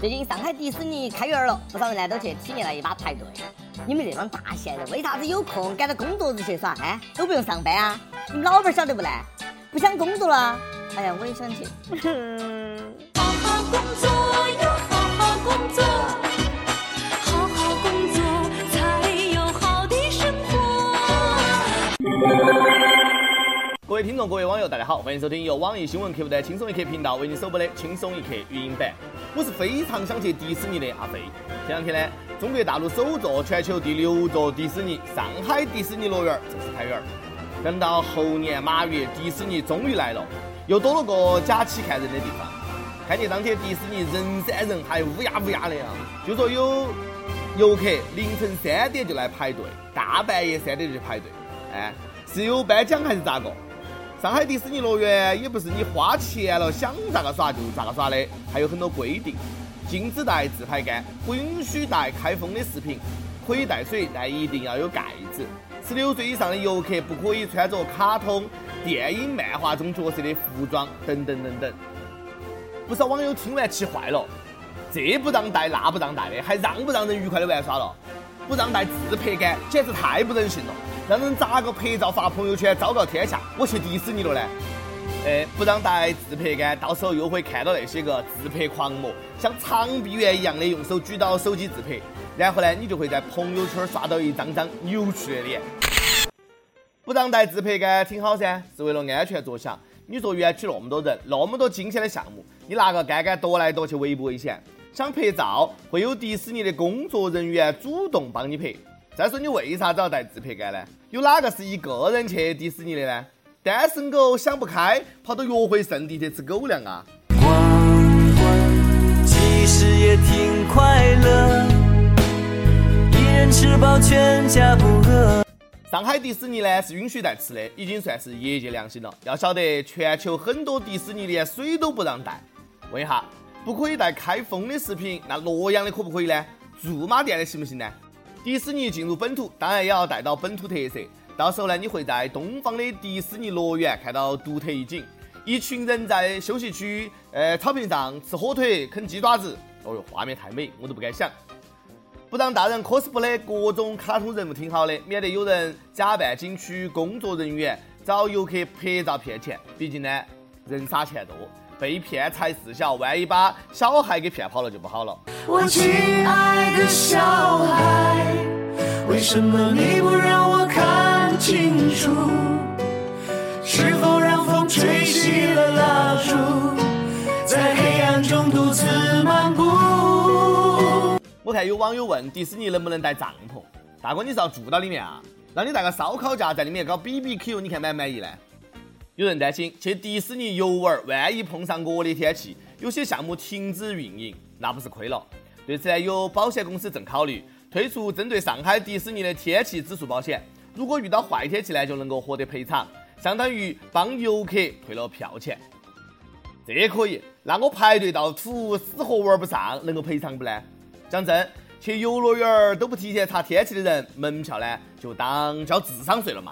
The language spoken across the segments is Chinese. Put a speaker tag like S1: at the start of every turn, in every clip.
S1: 最近上海迪士尼开园了，不少人呢都去体验了一把排队。你们这帮大闲人，为啥子有空赶到工作日去耍？哎，都不用上班啊？你们老板晓得不呢？不想工作了？哎呀，我也想去。好好工作哟，好好工作，
S2: 各位听众，各位网友，大家好，欢迎收听由网易新闻客户端轻松一刻频道为您首播的轻松一刻语音版。我是非常想去迪士尼的阿飞。前两天呢，中国大陆首座、全球第六座迪士尼——上海迪士尼乐园。正式开园。等到猴年马月，迪士尼终于来了，又多了个假期看人的地方。开业当天，迪士尼人山人海，乌鸦乌鸦的啊！就说有游客凌晨三点就来排队，大半夜三点就排队，哎，是有颁奖还是咋个？上海迪士尼乐园也不是你花钱了想咋个耍就咋个耍的，还有很多规定：禁止带自拍杆，不允许带开封的食品，可以带水，但一定要有盖子。十六岁以上的游客不可以穿着卡通、电影、漫画中角色的服装，等等等等。不少网友听完气坏了，这不让带那不让带的，还让不让人愉快的玩耍了？不让带自拍杆，简直太不人性了！让人咋个拍照发朋友圈昭告天下？我去迪士尼了呢！哎，不让带自拍杆，到时候又会看到那些个自拍狂魔，像长臂猿一样的用手举到手机自拍，然后呢，你就会在朋友圈刷到一张张扭曲的脸。不让带自拍杆挺好噻，是为了安全着想。你说园区那么多人，那么多惊险的项目，你拿个杆杆夺来夺去危不危险？想拍照，会有迪士尼的工作人员主动帮你拍。再说你为啥子要带自拍杆呢？有哪个是一个人去迪士尼的呢？单身狗想不开，跑到约会圣地去吃狗粮啊！光棍其实也挺快乐，一人吃饱全家不饿。上海迪士尼呢是允许带吃的，已经算是业界良心了。要晓得，全球很多迪士尼连水都不让带。问一下，不可以带开封的食品，那洛阳的可不可以呢？驻马店的行不行呢？迪士尼进入本土，当然也要带到本土特色。到时候呢，你会在东方的迪士尼乐园看到独特一景：一群人在休息区，呃，草坪上吃火腿、啃鸡爪子。哦哟，画面太美，我都不敢想。不让大人 cosplay 各种卡通人物挺好的，免得有人假扮景区工作人员找游客拍照骗钱。毕竟呢，人傻钱多，被骗才事小，万一把小孩给骗跑了就不好了。我亲爱的小孩，为什么你不让我看清楚？是否让风吹熄了蜡烛，在黑暗中独自漫步？我看有网友问迪士尼能不能带帐篷？大哥，你是要住到里面啊？让你带个烧烤架在里面搞 BBQ，你看满不满意呢？有人担心去迪士尼游玩，万一碰上恶劣天气，有些项目停止运营。那不是亏了？对此呢，有保险公司正考虑推出针对上海迪士尼的天气指数保险。如果遇到坏天气呢，就能够获得赔偿，相当于帮游客退了票钱。这也可以？那我排队到吐，死活玩不上，能够赔偿不呢？讲真，去游乐园都不提前查天气的人，门票呢就当交智商税了嘛。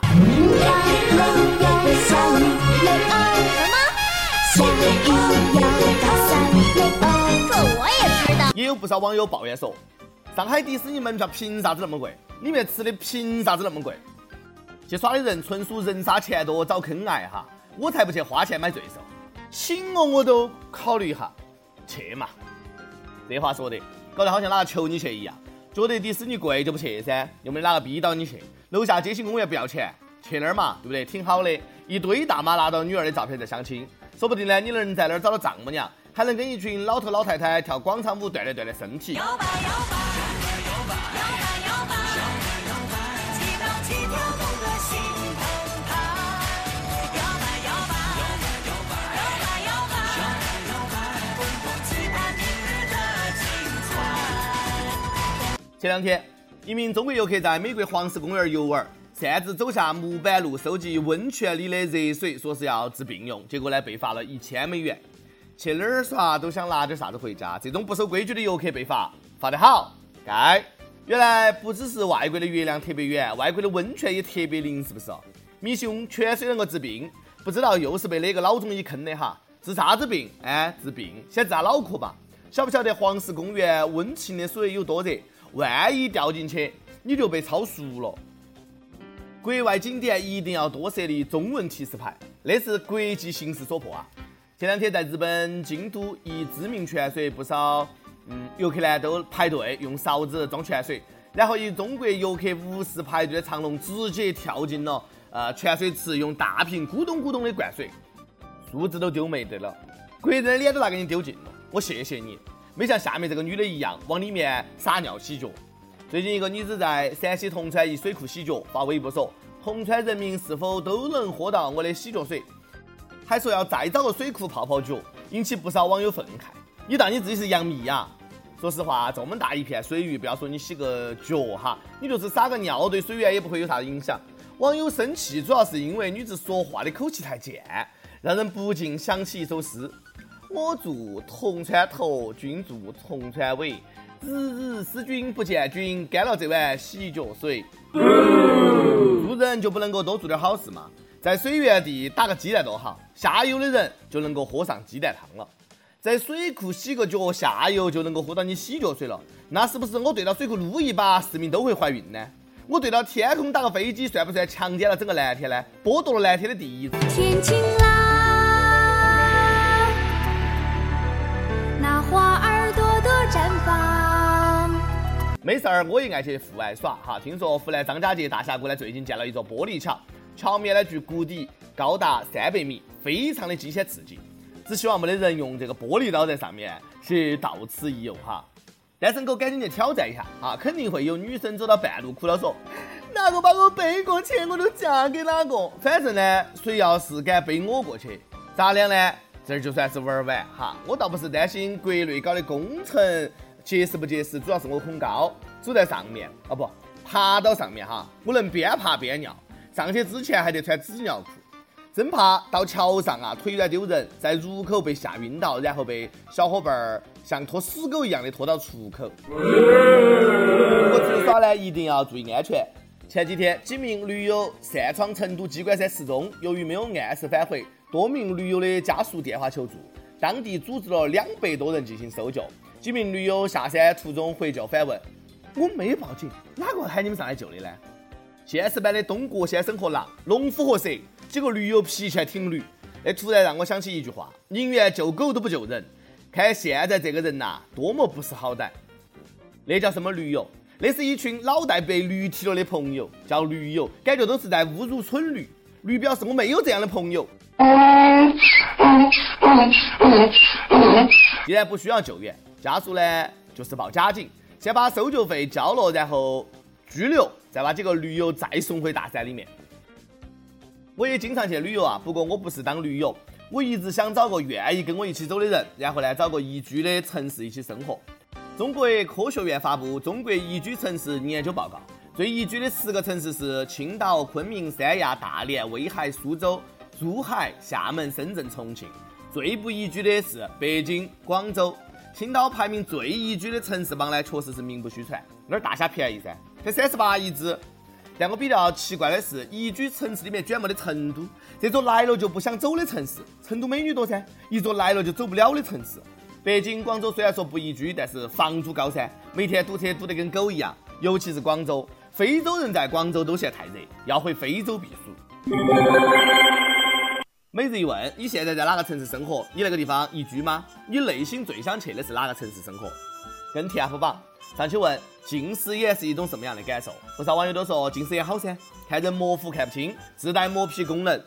S2: 也有不少网友抱怨说，上海迪士尼门票凭啥子那么贵？里面吃的凭啥子那么贵？去耍的人纯属人傻钱多找坑挨哈！我才不去花钱买罪受，请我我都考虑一下，去嘛！这话说的，搞得好像哪个求你去一样。觉得迪士尼贵就不去噻，又没哪个逼到你去。楼下街心公园不要钱，去那儿嘛，对不对？挺好的，一堆大妈拿到女儿的照片在相亲，说不定呢，你能在那儿找到丈母娘。还能跟一群老头老太太跳广场舞锻炼锻炼身体。前两天，一名中国游客在美国黄石公园游玩，擅自走下木板路收集温泉里的热水，说是要治病用，结果呢被罚了一千美元。去哪儿耍都想拿点啥子回家，这种不守规矩的游客被罚，罚得好，该。原来不只是外国的月亮特别圆，外国的温泉也特别灵，是不是？迷信泉水能够治病，不知道又是被哪个老中医坑的哈？治啥子病？哎，治病，先治下脑壳吧。晓不晓得黄石公园温情的水有多热？万一掉进去，你就被超熟了。国外景点一定要多设立中文提示牌，那是国际形势所迫啊！前两天在日本京都一知名泉水，不少嗯游客呢都排队用勺子装泉水，然后一中国游客无视排队的长龙，直接跳进了呃泉水池，用大瓶咕咚咕咚的灌水，树枝都丢没得了，国人的脸都拿给你丢尽了。我谢谢你，没像下面这个女的一样往里面撒尿洗脚。最近一个女子在陕西铜川一水库洗脚，发微博说：“铜川人民是否都能喝到我的洗脚水？”还说要再找个水库泡泡脚，引起不少网友愤慨。你当你自己是杨幂呀？说实话，这么大一片水域，不要说你洗个脚哈，你就是撒个尿，对水源也不会有啥影响。网友生气主要是因为女子说话的口气太贱，让人不禁想起一首诗。我住铜川头，君住铜川尾。日日思君不见君，干了这碗洗脚水。做人就不能够多做点好事吗？在水源地打个鸡蛋多好，下游的人就能够喝上鸡蛋汤了。在水库洗个脚，下游就能够喝到你洗脚水了。那是不是我对到水库撸一把，市民都会怀孕呢？我对到天空打个飞机，算不算强奸了整个蓝天呢？剥夺了蓝天的第一。
S3: 天晴了，
S2: 没事儿，我也爱去户外耍哈。听说湖南张家界大峡谷呢，最近建了一座玻璃桥，桥面呢距谷底高达三百米，非常的惊险刺激。只希望没得人用这个玻璃刀在上面去到此一游哈。单身狗赶紧去挑战一下啊！肯定会有女生走到半路哭了说：“哪个把我背过去，我就嫁给哪个。反正呢，谁要是敢背我过去，咱俩呢这儿就算是玩完哈。我倒不是担心国内搞的工程结实不结实，主要是我恐高，走在上面啊不爬到上面哈，我能边爬边尿。上去之前还得穿纸尿裤。”真怕到桥上啊，腿软丢人，在入口被吓晕倒，然后被小伙伴儿像拖死狗一样的拖到出口。不过出去耍呢，一定要注意安全。前几天，几名驴友擅闯成都鸡冠山失踪，由于没有按时返回，多名驴友的家属电话求助，当地组织了两百多人进行搜救。几名驴友下山途中回救反问：“我没报警，哪个喊你们上来救的呢？”现实版的东郭先生和狼，农夫和蛇。几个驴友脾气还挺驴，那突然让我想起一句话：宁愿救狗都不救人。看现在这个人呐，多么不识好歹！那叫什么驴友？那是一群脑袋被驴踢了的朋友，叫驴友，感觉都是在侮辱蠢驴。驴表示我没有这样的朋友。既然不需要救援，家属呢就是报假警，先把搜救费交了，然后拘留，再把几个驴友再送回大山里面。我也经常去旅游啊，不过我不是当驴友，我一直想找个愿意跟我一起走的人，然后呢找个宜居的城市一起生活。中国科学院发布《中国宜居城市研究报告》，最宜居的十个城市是青岛、昆明、三亚、大连、威海、苏州、珠海、厦门、深圳、重庆。最不宜居的是北京、广州。青岛排名最宜居的城市榜呢，确实是名不虚传，那儿大虾便宜噻，才三十八一只。但我比较奇怪的是，宜居城市里面居然没得成都，这座来了就不想走的城市。成都美女多噻，一座来了就走不了的城市。北京、广州虽然说不宜居，但是房租高噻，每天堵车堵得跟狗一样。尤其是广州，非洲人在广州都嫌太热，要回非洲避暑。每日一问：你现在在哪个城市生活？你那个地方宜居吗？你内心最想去的是哪个城市生活？跟 TF 榜。上去问近视眼是一种什么样的感受？不少网友都说近视眼好噻，看人模糊看不清，自带磨皮功能，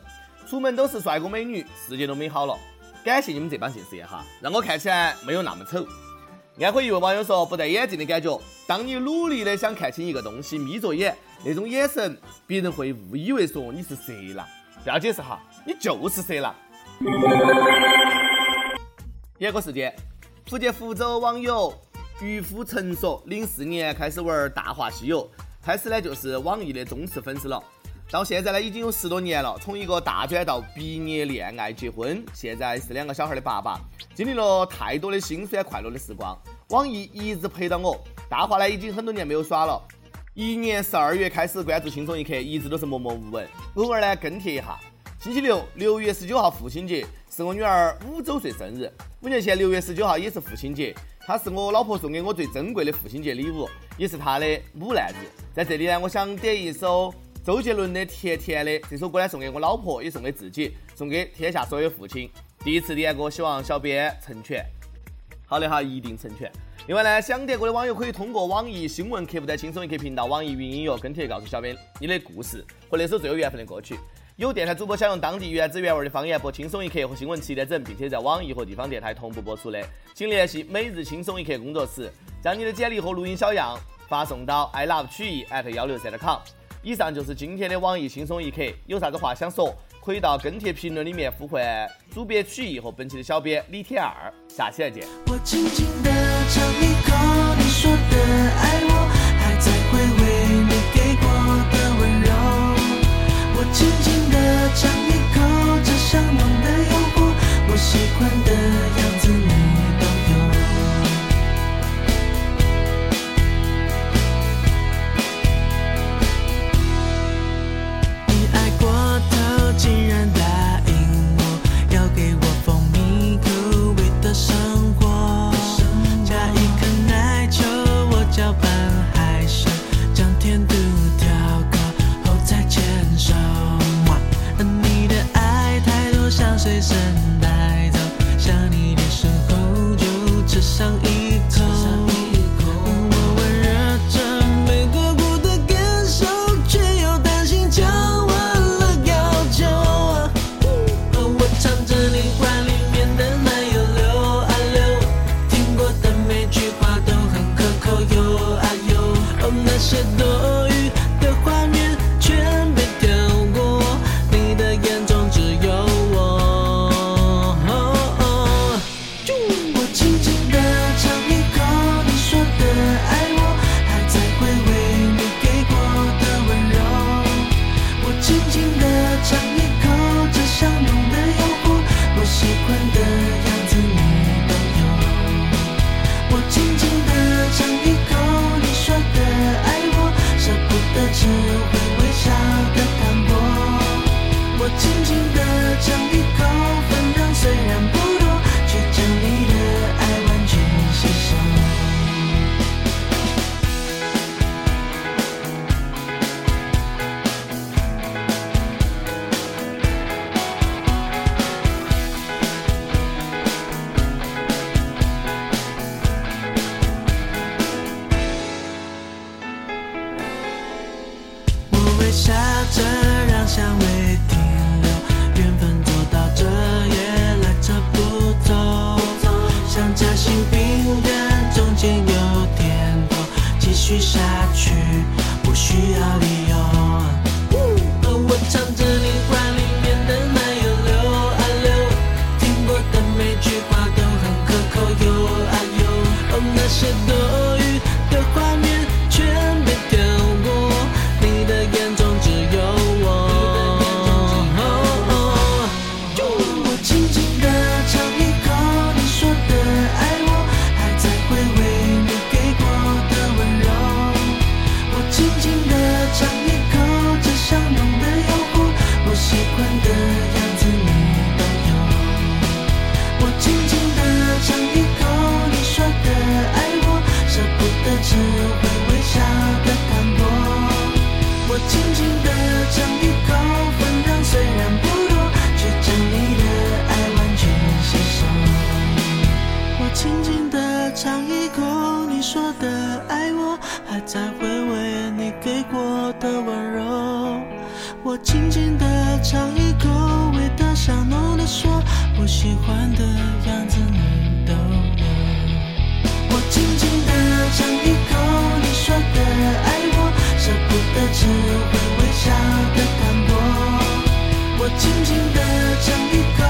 S2: 出门都是帅哥美女，世界都美好了。感谢你们这帮近视眼哈，让我看起来没有那么丑。安徽一位网友说不戴眼镜的感觉，当你努力的想看清一个东西，眯着眼，那种眼神，别人会误以为说你是色狼。不要解释哈，你就是色狼。第二个事件，福建福州网友。渔夫陈说，零四年开始玩《大话西游》，开始呢就是网易的忠实粉丝了。到现在呢已经有十多年了，从一个大专到毕业、恋爱、结婚，现在是两个小孩的爸爸，经历了太多的辛酸快乐的时光。网易一直陪到我，大话呢已经很多年没有耍了。一年十二月开始关注轻松一刻，一直都是默默无闻，偶尔呢跟帖一下。星期六，六月十九号父亲节，是我女儿五周岁生日。五年前六月十九号也是父亲节。她是我老婆送给我最珍贵的父亲节礼物，也是她的母难日。在这里呢，我想点一首周杰伦的《甜甜的》这首歌呢，送给我老婆，也送给自己，送给天下所有父亲。第一次点歌，希望小编成全。好的哈，一定成全。另外呢，想点歌的网友可以通过网易新闻客户端轻松一刻频道、网易云音乐跟帖告诉小编你的故事和那首最有缘分的歌曲。有电台主播想用当地原汁原味的方言播轻松一刻和新闻七点整，并且在网易和地方电台同步播出的，请联系每日轻松一刻工作室，将你的简历和录音小样发送到 i love 曲艺 at 幺六三 com。以上就是今天的网易轻松一刻，有啥子话想说，可以到跟帖评论里面呼唤主编曲艺和本期的小编李天二。下期再见。
S4: 我轻轻的尝一口你说的爱我，还在回味你给过的温柔。我轻轻的尝一口这香浓的诱惑，我喜欢的样子你续下去不需要理由。我唱着你怀里面的奶油溜啊溜，听过的每句话都很可口哟啊哟。哦，那些尝一口，分量虽然不多，却将你的爱完全吸收。我轻轻的尝一口，你说的爱我还在回味你给过的温柔。我轻轻的尝一口，味道香浓的说，我喜欢的样子你都有。我轻轻的尝一口，你说的爱我。我只会微笑的看我，我轻轻的尝一口。